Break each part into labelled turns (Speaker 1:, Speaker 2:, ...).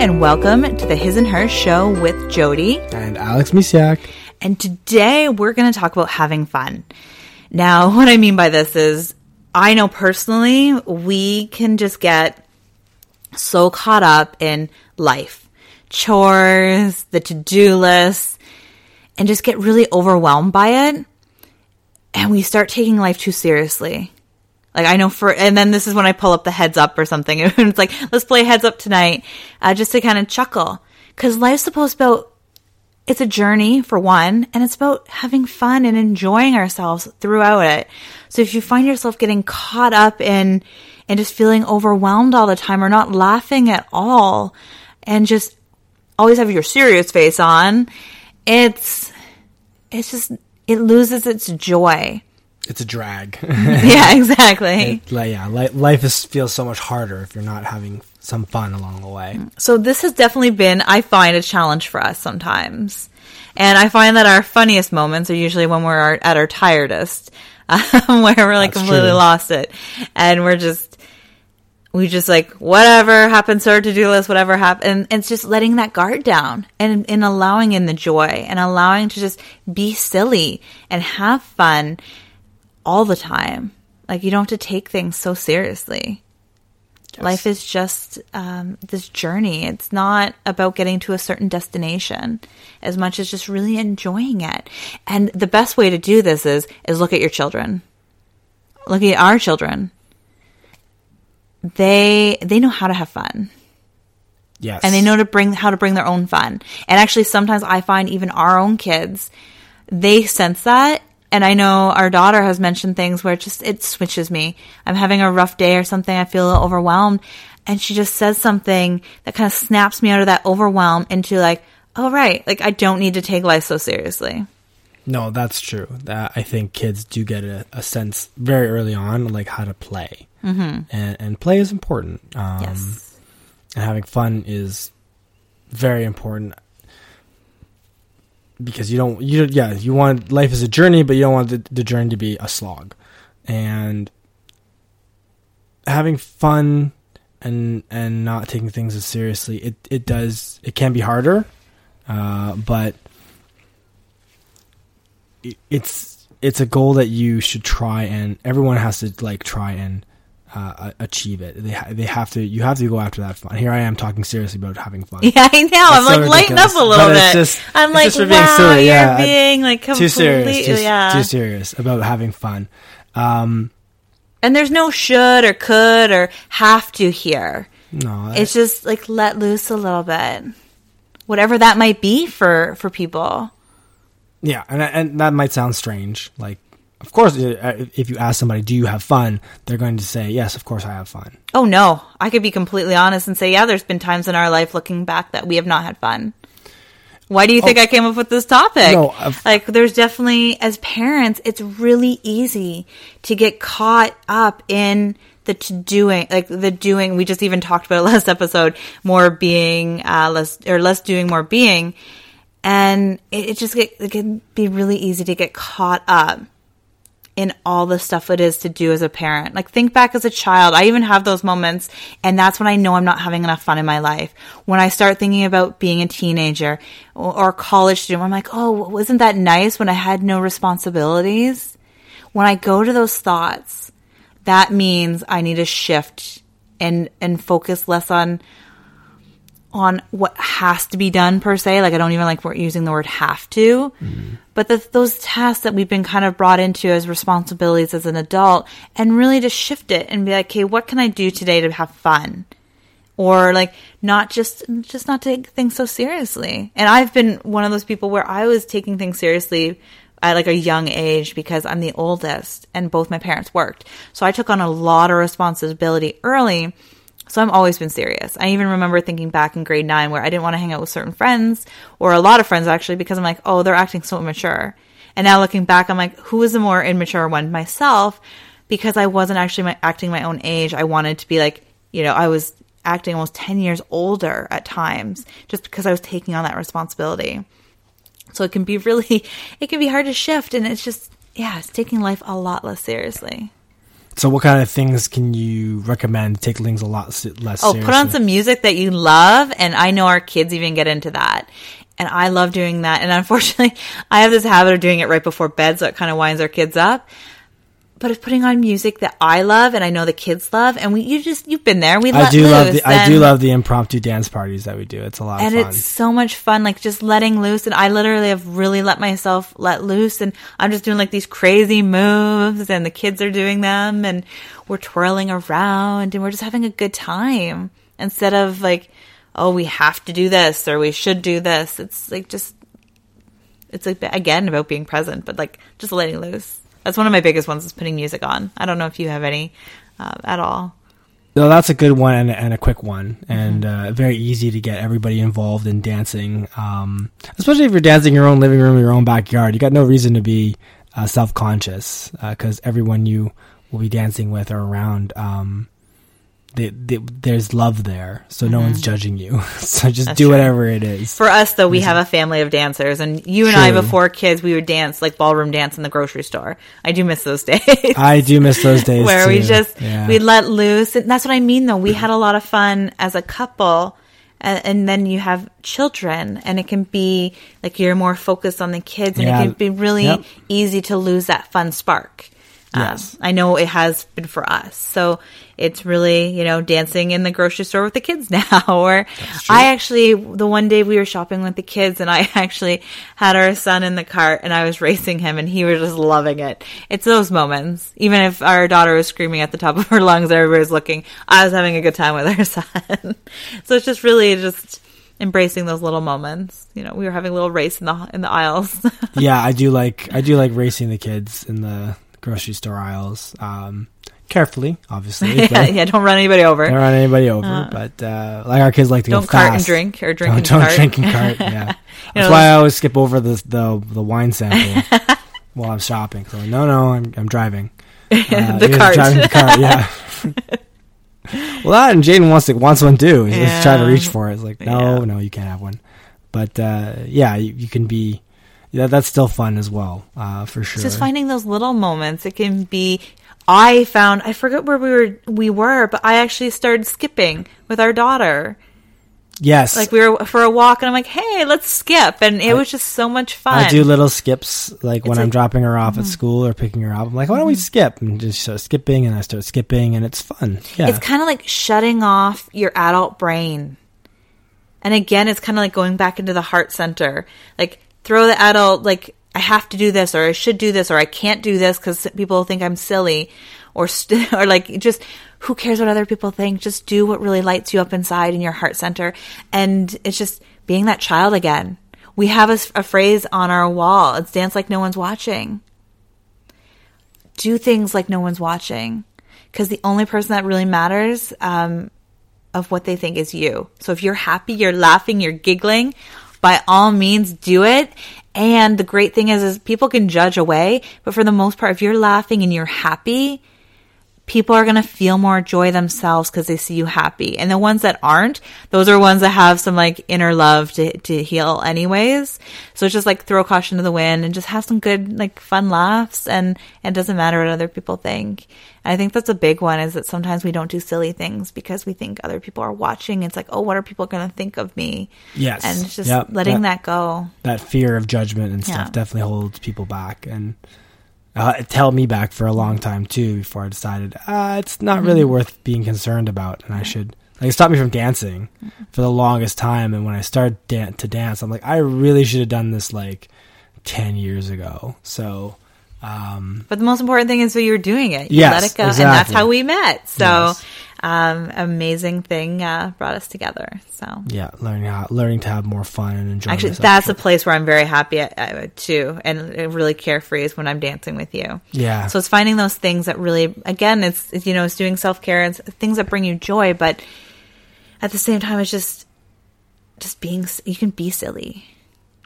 Speaker 1: and welcome to the His and Her Show with Jody.
Speaker 2: And Alex Misiak.
Speaker 1: And today we're going to talk about having fun. Now, what I mean by this is, I know personally, we can just get so caught up in life, chores, the to do list, and just get really overwhelmed by it. And we start taking life too seriously. Like I know for, and then this is when I pull up the heads up or something. And it's like, let's play heads up tonight, uh, just to kind of chuckle. Cause life's supposed to about, it's a journey for one, and it's about having fun and enjoying ourselves throughout it. So if you find yourself getting caught up in, and just feeling overwhelmed all the time or not laughing at all and just always have your serious face on, it's, it's just, it loses its joy
Speaker 2: it's a drag.
Speaker 1: yeah, exactly.
Speaker 2: It, yeah, life is, feels so much harder if you're not having some fun along the way.
Speaker 1: So this has definitely been, I find, a challenge for us sometimes. And I find that our funniest moments are usually when we're at our tiredest, um, where we're like That's completely true. lost it. And we're just, we just like, whatever happens to our to-do list, whatever happens. And it's just letting that guard down and, and allowing in the joy and allowing to just be silly and have fun all the time. Like you don't have to take things so seriously. Yes. Life is just um, this journey. It's not about getting to a certain destination as much as just really enjoying it. And the best way to do this is is look at your children. Look at our children. They they know how to have fun.
Speaker 2: Yes.
Speaker 1: And they know to bring how to bring their own fun. And actually sometimes I find even our own kids they sense that and I know our daughter has mentioned things where it just it switches me. I'm having a rough day or something, I feel overwhelmed, and she just says something that kind of snaps me out of that overwhelm into like, oh right, like I don't need to take life so seriously.
Speaker 2: No, that's true. That I think kids do get a, a sense very early on, like how to play, mm-hmm. and and play is important. Um, yes, and having fun is very important because you don't you yeah you want life as a journey but you don't want the, the journey to be a slog. And having fun and and not taking things as seriously it it does it can be harder uh, but it's it's a goal that you should try and everyone has to like try and uh, achieve it. They ha- they have to. You have to go after that fun. Here I am talking seriously about having fun.
Speaker 1: Yeah, I know. That's I'm so like lighten up a little but bit. Just, I'm like, wow, being silly. you're yeah, being like completely,
Speaker 2: too serious. Too, yeah. too serious about having fun. Um,
Speaker 1: and there's no should or could or have to here.
Speaker 2: No,
Speaker 1: it's just like let loose a little bit, whatever that might be for for people.
Speaker 2: Yeah, and and that might sound strange, like of course, uh, uh, if you ask somebody, do you have fun? They're going to say, yes, of course I have fun.
Speaker 1: Oh, no. I could be completely honest and say, yeah, there's been times in our life looking back that we have not had fun. Why do you think oh, I came up with this topic? No, like, there's definitely, as parents, it's really easy to get caught up in the to doing, like the doing. We just even talked about last episode, more being, uh, less, or less doing, more being. And it, it just get, it can be really easy to get caught up in all the stuff it is to do as a parent. Like think back as a child. I even have those moments and that's when I know I'm not having enough fun in my life. When I start thinking about being a teenager or, or college student, I'm like, oh, wasn't that nice when I had no responsibilities? When I go to those thoughts, that means I need to shift and, and focus less on on what has to be done per se. Like I don't even like we're using the word have to, mm. but the, those tasks that we've been kind of brought into as responsibilities as an adult, and really just shift it and be like, okay, what can I do today to have fun? Or like not just just not take things so seriously. And I've been one of those people where I was taking things seriously at like a young age because I'm the oldest and both my parents worked. So I took on a lot of responsibility early so I've always been serious. I even remember thinking back in grade nine where I didn't want to hang out with certain friends or a lot of friends actually because I'm like, oh, they're acting so immature. And now looking back, I'm like, who is the more immature one? Myself, because I wasn't actually my, acting my own age. I wanted to be like, you know, I was acting almost 10 years older at times just because I was taking on that responsibility. So it can be really, it can be hard to shift. And it's just, yeah, it's taking life a lot less seriously.
Speaker 2: So, what kind of things can you recommend take things a lot less?
Speaker 1: Oh, put on some music that you love, and I know our kids even get into that. And I love doing that. And unfortunately, I have this habit of doing it right before bed, so it kind of winds our kids up but it's putting on music that I love and I know the kids love, and we you just you've been there. We
Speaker 2: I do love the, I do love the impromptu dance parties that we do. It's a lot
Speaker 1: and
Speaker 2: of fun.
Speaker 1: it's so much fun, like just letting loose. And I literally have really let myself let loose, and I'm just doing like these crazy moves, and the kids are doing them, and we're twirling around, and we're just having a good time instead of like, oh, we have to do this or we should do this. It's like just it's like again about being present, but like just letting loose. That's one of my biggest ones is putting music on. I don't know if you have any uh, at all.
Speaker 2: No, that's a good one and, and a quick one, and mm-hmm. uh, very easy to get everybody involved in dancing. Um, especially if you're dancing in your own living room, your own backyard. You got no reason to be uh, self conscious because uh, everyone you will be dancing with or around um, they, they, there's love there, so mm-hmm. no one's mm-hmm. judging you. so just That's do true. whatever it is.
Speaker 1: For us, though, we have a family of dancers, and you and true. I, before kids, we would dance like ballroom dance in the grocery store. I do miss those days.
Speaker 2: I do miss those days
Speaker 1: where
Speaker 2: too.
Speaker 1: we just yeah. we let loose. And that's what I mean, though. We had a lot of fun as a couple. And, and, then you have children, and it can be like you're more focused on the kids, and yeah. it can be really yep. easy to lose that fun spark. Yes. Um, I know it has been for us. So it's really, you know, dancing in the grocery store with the kids now. or I actually, the one day we were shopping with the kids and I actually had our son in the cart and I was racing him and he was just loving it. It's those moments. Even if our daughter was screaming at the top of her lungs, everybody was looking, I was having a good time with our son. so it's just really just, embracing those little moments. You know, we were having a little race in the in the aisles.
Speaker 2: yeah, I do like I do like racing the kids in the grocery store aisles. Um, carefully, obviously.
Speaker 1: yeah, yeah, don't run anybody over.
Speaker 2: Don't run anybody over. Uh, but uh, like our kids like to
Speaker 1: don't
Speaker 2: go fast.
Speaker 1: cart and drink or drink
Speaker 2: don't,
Speaker 1: and
Speaker 2: don't
Speaker 1: cart.
Speaker 2: drink and cart. Yeah, that's know, why I always skip over the the, the wine sample while I'm shopping. So no, no, I'm I'm driving.
Speaker 1: Uh, the cart.
Speaker 2: Driving the cart. Yeah. well, that and Jaden wants to wants one too. He's yeah. trying to reach for it. It's like no, yeah. no, you can't have one. But uh, yeah, you, you can be yeah, that's still fun as well, uh, for sure.
Speaker 1: Just finding those little moments. It can be. I found I forget where we were we were, but I actually started skipping with our daughter.
Speaker 2: Yes,
Speaker 1: like we were for a walk, and I'm like, "Hey, let's skip," and it I, was just so much fun.
Speaker 2: I do little skips, like it's when like, I'm dropping her off mm-hmm. at school or picking her up. I'm like, "Why don't we skip?" And just start skipping, and I start skipping, and it's fun. Yeah,
Speaker 1: it's kind of like shutting off your adult brain. And again, it's kind of like going back into the heart center. Like throw the adult like I have to do this or I should do this or I can't do this because people think I'm silly or st- or like just who cares what other people think? Just do what really lights you up inside in your heart center. And it's just being that child again. We have a, a phrase on our wall. It's dance like no one's watching. Do things like no one's watching. Because the only person that really matters um, of what they think is you. So if you're happy you're laughing you're giggling by all means do it. And the great thing is, is people can judge away, but for the most part, if you're laughing and you're happy, people are going to feel more joy themselves because they see you happy. And the ones that aren't, those are ones that have some like inner love to, to heal anyways. So it's just like throw caution to the wind and just have some good, like fun laughs. And, and it doesn't matter what other people think. And I think that's a big one is that sometimes we don't do silly things because we think other people are watching. It's like, oh, what are people going to think of me?
Speaker 2: Yes.
Speaker 1: And just yep. letting that, that, go.
Speaker 2: That fear of judgment and stuff yeah. definitely holds people back. And, uh, it held me back for a long time too before I decided uh, it's not really mm-hmm. worth being concerned about, and I should like it stopped me from dancing for the longest time. And when I started dan- to dance, I'm like, I really should have done this like ten years ago. So, um,
Speaker 1: but the most important thing is that you're doing it.
Speaker 2: You yes,
Speaker 1: let it go,
Speaker 2: exactly.
Speaker 1: and that's how we met. So. Yes um, amazing thing uh, brought us together. So
Speaker 2: yeah, learning how learning to have more fun and enjoy.
Speaker 1: Actually, that's a place where I'm very happy at, uh, too, and really carefree is when I'm dancing with you.
Speaker 2: Yeah.
Speaker 1: So it's finding those things that really, again, it's, it's you know, it's doing self care and things that bring you joy, but at the same time, it's just just being. You can be silly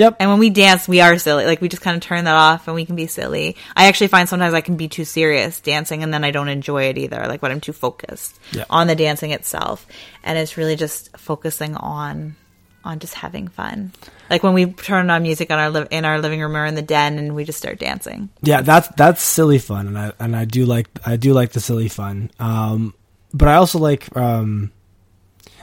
Speaker 2: Yep.
Speaker 1: And when we dance, we are silly. Like we just kind of turn that off and we can be silly. I actually find sometimes I can be too serious dancing and then I don't enjoy it either. Like when I'm too focused
Speaker 2: yep.
Speaker 1: on the dancing itself. And it's really just focusing on on just having fun. Like when we turn on music on our li- in our living room or in the den and we just start dancing.
Speaker 2: Yeah, that's that's silly fun, and I and I do like I do like the silly fun. Um, but I also like um,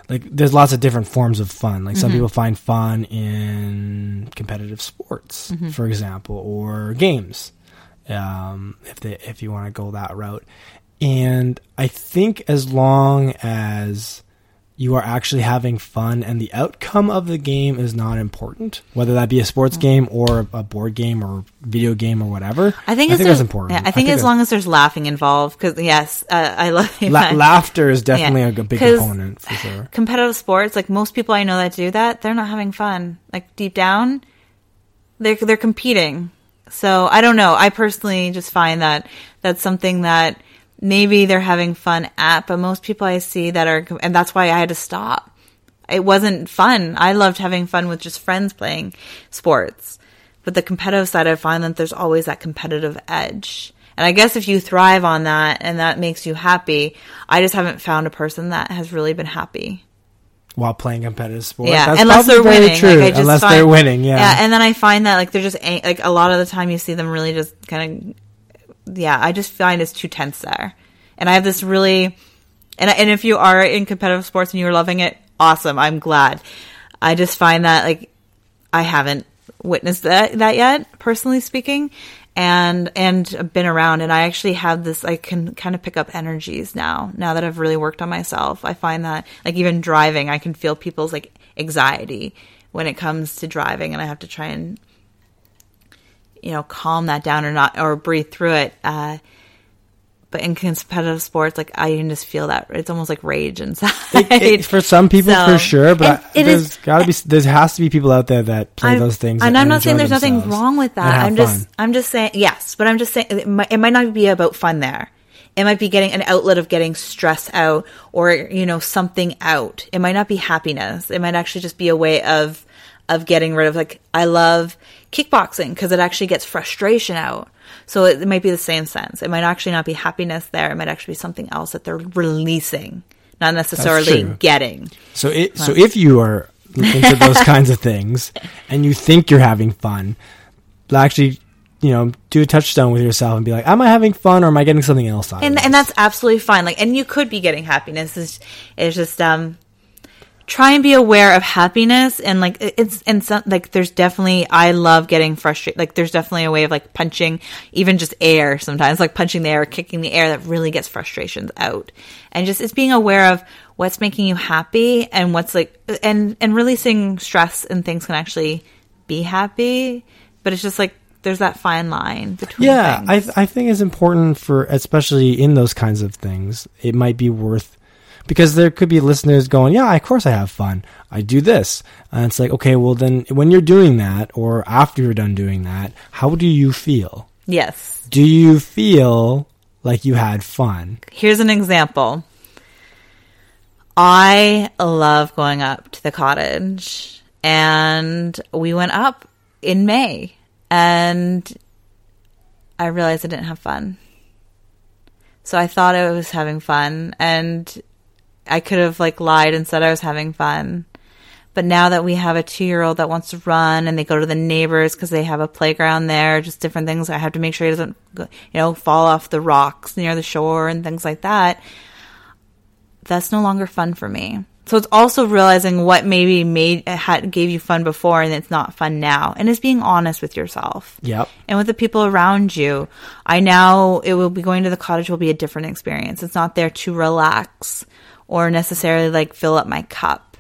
Speaker 2: like there's lots of different forms of fun. Like some mm-hmm. people find fun in competitive sports, mm-hmm. for example, or games. Um, if they if you want to go that route, and I think as long as you are actually having fun and the outcome of the game is not important whether that be a sports mm. game or a board game or video game or whatever.
Speaker 1: I think, I think that's important. yeah, I, think I, think as long as there's laughing involved because yes uh, i love
Speaker 2: La- laughter is definitely yeah. a big component for sure.
Speaker 1: competitive sports like most people i know that do that they're not having fun. Like deep down they're they're competing. So i don't know. I personally just find that that's something that maybe they're having fun at, but most people I see that are, and that's why I had to stop. It wasn't fun. I loved having fun with just friends playing sports. But the competitive side, I find that there's always that competitive edge. And I guess if you thrive on that and that makes you happy, I just haven't found a person that has really been happy
Speaker 2: while playing competitive sports.
Speaker 1: Yeah, That's unless they're winning.
Speaker 2: True, like unless find, they're winning, yeah.
Speaker 1: Yeah, and then I find that like they're just like a lot of the time you see them really just kind of yeah, I just find it's too tense there. And I have this really, and and if you are in competitive sports and you're loving it, awesome. I'm glad. I just find that like I haven't witnessed that that yet, personally speaking, and and been around. And I actually have this. I can kind of pick up energies now. Now that I've really worked on myself, I find that like even driving, I can feel people's like anxiety when it comes to driving, and I have to try and you know, calm that down or not, or breathe through it. Uh, but in competitive sports, like I can just feel that it's almost like rage inside. It,
Speaker 2: it, for some people, so, for sure, but I, there's got to be there has to be people out there that play I, those things.
Speaker 1: And, and I'm not saying there's nothing wrong with that. I'm just fun. I'm just saying yes, but I'm just saying it might, it might not be about fun there. It might be getting an outlet of getting stress out or you know something out. It might not be happiness. It might actually just be a way of of getting rid of like I love kickboxing because it actually gets frustration out. So it, it might be the same sense. It might actually not be happiness there. It might actually be something else that they're releasing, not necessarily getting.
Speaker 2: So it, so if you are into those kinds of things and you think you're having fun, actually you know, do a touchstone with yourself and be like, am I having fun or am I getting something else out
Speaker 1: and? And that's absolutely fine. Like, and you could be getting happiness. It's, it's just, um, try and be aware of happiness and like it's and some like there's definitely I love getting frustrated like there's definitely a way of like punching even just air sometimes like punching the air kicking the air that really gets frustrations out. And just it's being aware of what's making you happy and what's like and and releasing stress and things can actually be happy but it's just like there's that fine line between
Speaker 2: yeah I, th- I think it's important for especially in those kinds of things it might be worth because there could be listeners going, yeah, of course I have fun. I do this. And it's like, okay, well then when you're doing that or after you're done doing that, how do you feel?
Speaker 1: Yes.
Speaker 2: Do you feel like you had fun?
Speaker 1: Here's an example. I love going up to the cottage and we went up in May and I realized I didn't have fun. So I thought I was having fun and I could have like lied and said I was having fun. But now that we have a two year old that wants to run and they go to the neighbors because they have a playground there, just different things, I have to make sure he doesn't, you know, fall off the rocks near the shore and things like that. That's no longer fun for me. So it's also realizing what maybe made had gave you fun before and it's not fun now, and it's being honest with yourself.
Speaker 2: Yep.
Speaker 1: And with the people around you. I now it will be going to the cottage will be a different experience. It's not there to relax or necessarily like fill up my cup.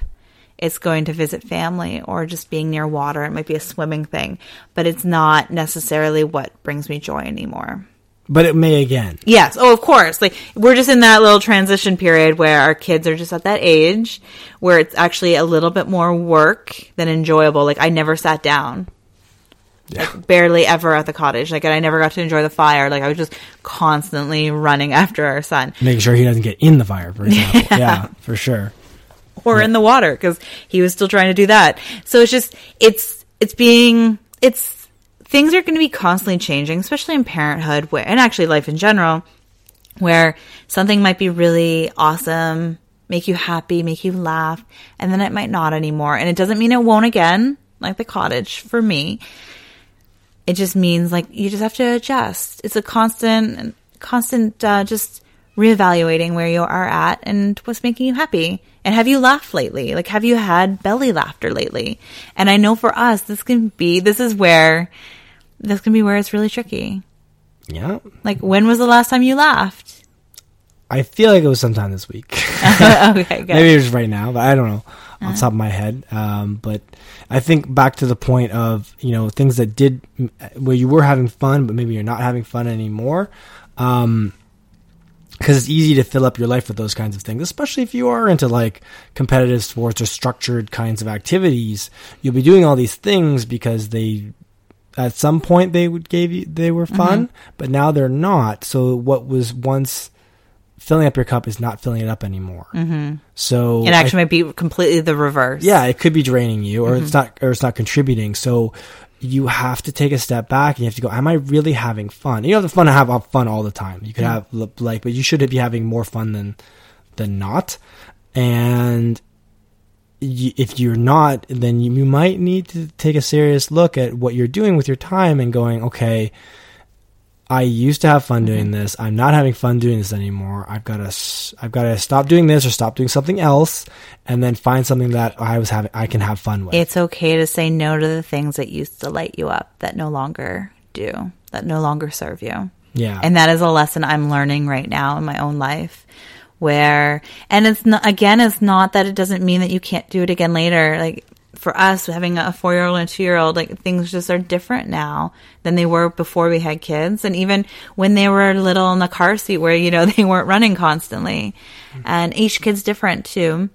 Speaker 1: It's going to visit family or just being near water. It might be a swimming thing, but it's not necessarily what brings me joy anymore.
Speaker 2: But it may again.
Speaker 1: Yes. Oh, of course. Like we're just in that little transition period where our kids are just at that age where it's actually a little bit more work than enjoyable. Like I never sat down yeah. Like, barely ever at the cottage. Like, and I never got to enjoy the fire. Like, I was just constantly running after our son,
Speaker 2: making sure he doesn't get in the fire. For example, yeah, yeah for sure,
Speaker 1: or yeah. in the water because he was still trying to do that. So it's just it's it's being it's things are going to be constantly changing, especially in parenthood, where, and actually life in general, where something might be really awesome make you happy, make you laugh, and then it might not anymore. And it doesn't mean it won't again, like the cottage for me. It just means like you just have to adjust. It's a constant, constant, uh, just reevaluating where you are at and what's making you happy. And have you laughed lately? Like, have you had belly laughter lately? And I know for us, this can be, this is where, this can be where it's really tricky.
Speaker 2: Yeah.
Speaker 1: Like, when was the last time you laughed?
Speaker 2: I feel like it was sometime this week. okay, good. Maybe it was right now, but I don't know. On top of my head. Um, but I think back to the point of you know things that did where you were having fun, but maybe you're not having fun anymore. Um, because it's easy to fill up your life with those kinds of things, especially if you are into like competitive sports or structured kinds of activities. You'll be doing all these things because they, at some point, they would gave you they were fun, mm-hmm. but now they're not. So what was once filling up your cup is not filling it up anymore. Mm-hmm. So
Speaker 1: it actually I, might be completely the reverse.
Speaker 2: Yeah, it could be draining you, or mm-hmm. it's not, or it's not contributing. So you have to take a step back and you have to go, am I really having fun? You don't have the fun to have fun all the time. You could mm-hmm. have like, but you should be having more fun than, than not. And you, if you're not, then you, you might need to take a serious look at what you're doing with your time and going, okay, I used to have fun doing mm-hmm. this. I'm not having fun doing this anymore. I've got to I've got to stop doing this or stop doing something else and then find something that I was having I can have fun with.
Speaker 1: It's okay to say no to the things that used to light you up that no longer do, that no longer serve you.
Speaker 2: Yeah.
Speaker 1: And that is a lesson I'm learning right now in my own life where and it's not again it's not that it doesn't mean that you can't do it again later. Like for us having a four year old and a two year old, like things just are different now than they were before we had kids. And even when they were little in the car seat where, you know, they weren't running constantly. And each kid's different too.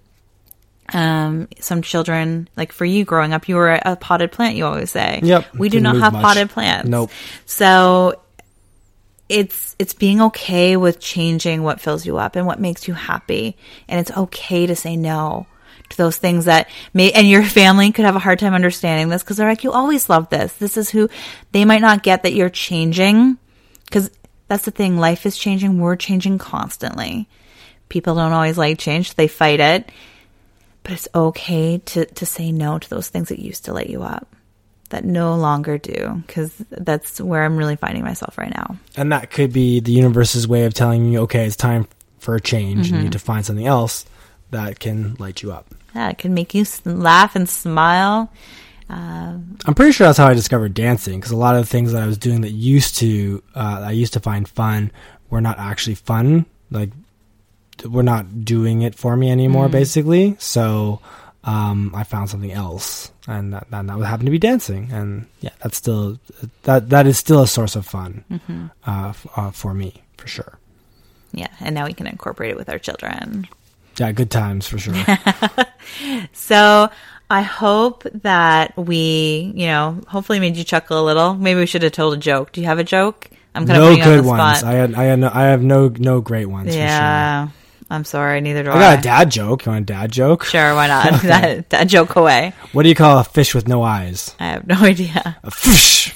Speaker 1: Um, some children, like for you growing up, you were a potted plant, you always say.
Speaker 2: Yep.
Speaker 1: We do not have much. potted plants.
Speaker 2: Nope.
Speaker 1: So it's it's being okay with changing what fills you up and what makes you happy and it's okay to say no those things that may, and your family could have a hard time understanding this because they're like, you always love this. This is who they might not get that you're changing because that's the thing. Life is changing. We're changing constantly. People don't always like change. They fight it, but it's okay to, to say no to those things that used to light you up that no longer do because that's where I'm really finding myself right now.
Speaker 2: And that could be the universe's way of telling you, okay, it's time for a change. Mm-hmm. You need to find something else that can light you up.
Speaker 1: Yeah, it can make you laugh and smile. Uh,
Speaker 2: I'm pretty sure that's how I discovered dancing because a lot of the things that I was doing that used to uh, I used to find fun were not actually fun. Like we're not doing it for me anymore, mm. basically. So um, I found something else, and that, that, that would happen to be dancing. And yeah, that's still that that is still a source of fun mm-hmm. uh, f- uh, for me for sure.
Speaker 1: Yeah, and now we can incorporate it with our children.
Speaker 2: Yeah, good times for sure.
Speaker 1: so I hope that we, you know, hopefully made you chuckle a little. Maybe we should have told a joke. Do you have a joke?
Speaker 2: I'm kind no of good ones. I had, I had, no, I have no, no great ones.
Speaker 1: Yeah. Sure. I'm sorry, neither do I.
Speaker 2: I got a dad joke. You want a dad joke?
Speaker 1: Sure, why not? okay. that, dad joke away.
Speaker 2: What do you call a fish with no eyes?
Speaker 1: I have no idea.
Speaker 2: A fish.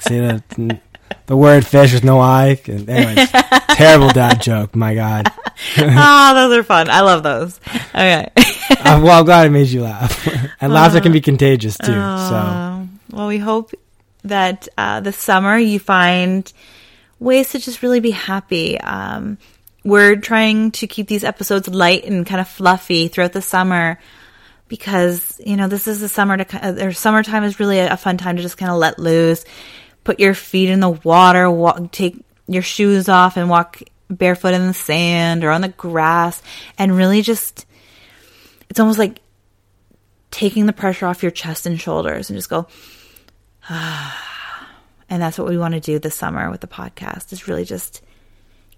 Speaker 2: See that? The word fish with no eye. Anyways, terrible dad joke. My God.
Speaker 1: oh, those are fun. I love those. Okay.
Speaker 2: uh, well, I'm glad I made you laugh. and laughter uh, can be contagious too. Uh, so.
Speaker 1: Well, we hope that uh, this summer you find ways to just really be happy. Um, we're trying to keep these episodes light and kind of fluffy throughout the summer because you know this is the summer to or summertime is really a, a fun time to just kind of let loose put your feet in the water, walk, take your shoes off and walk barefoot in the sand or on the grass and really just, it's almost like taking the pressure off your chest and shoulders and just go, ah. And that's what we want to do this summer with the podcast is really just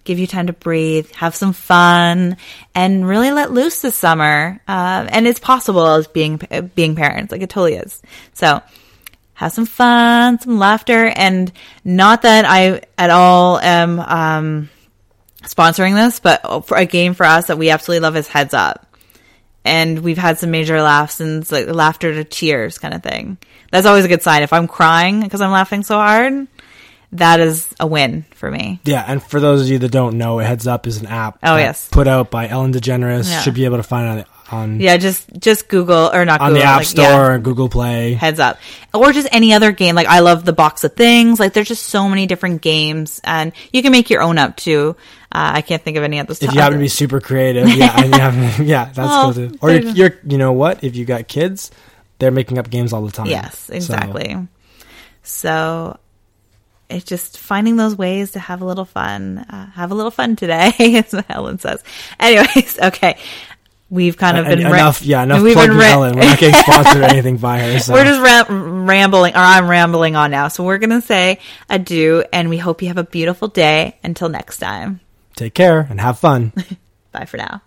Speaker 1: give you time to breathe, have some fun, and really let loose this summer. Uh, and it's possible as being being parents, like it totally is. So have some fun, some laughter, and not that I at all am um, sponsoring this, but for a game for us that we absolutely love is Heads Up. And we've had some major laughs and like laughter to tears kind of thing. That's always a good sign. If I'm crying because I'm laughing so hard, that is a win for me.
Speaker 2: Yeah, and for those of you that don't know, Heads Up is an app.
Speaker 1: Oh yes,
Speaker 2: put out by Ellen DeGeneres. Yeah. Should be able to find it on.
Speaker 1: Yeah, just just Google or not
Speaker 2: on
Speaker 1: Google,
Speaker 2: the App like, Store yeah. or Google Play.
Speaker 1: Heads Up, or just any other game. Like I love the Box of Things. Like there's just so many different games, and you can make your own up too. Uh, I can't think of any at this
Speaker 2: If you happen to be super creative, yeah, and you have, yeah, that's oh, cool too. Or you're, you're, you know what? If you got kids, they're making up games all the time.
Speaker 1: Yes, exactly. So, so it's just finding those ways to have a little fun. Uh, have a little fun today, as Ellen says. Anyways, okay. We've kind of uh, been
Speaker 2: enough, yeah, enough we've plugging been ra- Ellen. We're not getting sponsored or anything by her. So.
Speaker 1: We're just ra- rambling, or I'm rambling on now. So we're gonna say adieu, and we hope you have a beautiful day. Until next time,
Speaker 2: take care and have fun.
Speaker 1: Bye for now.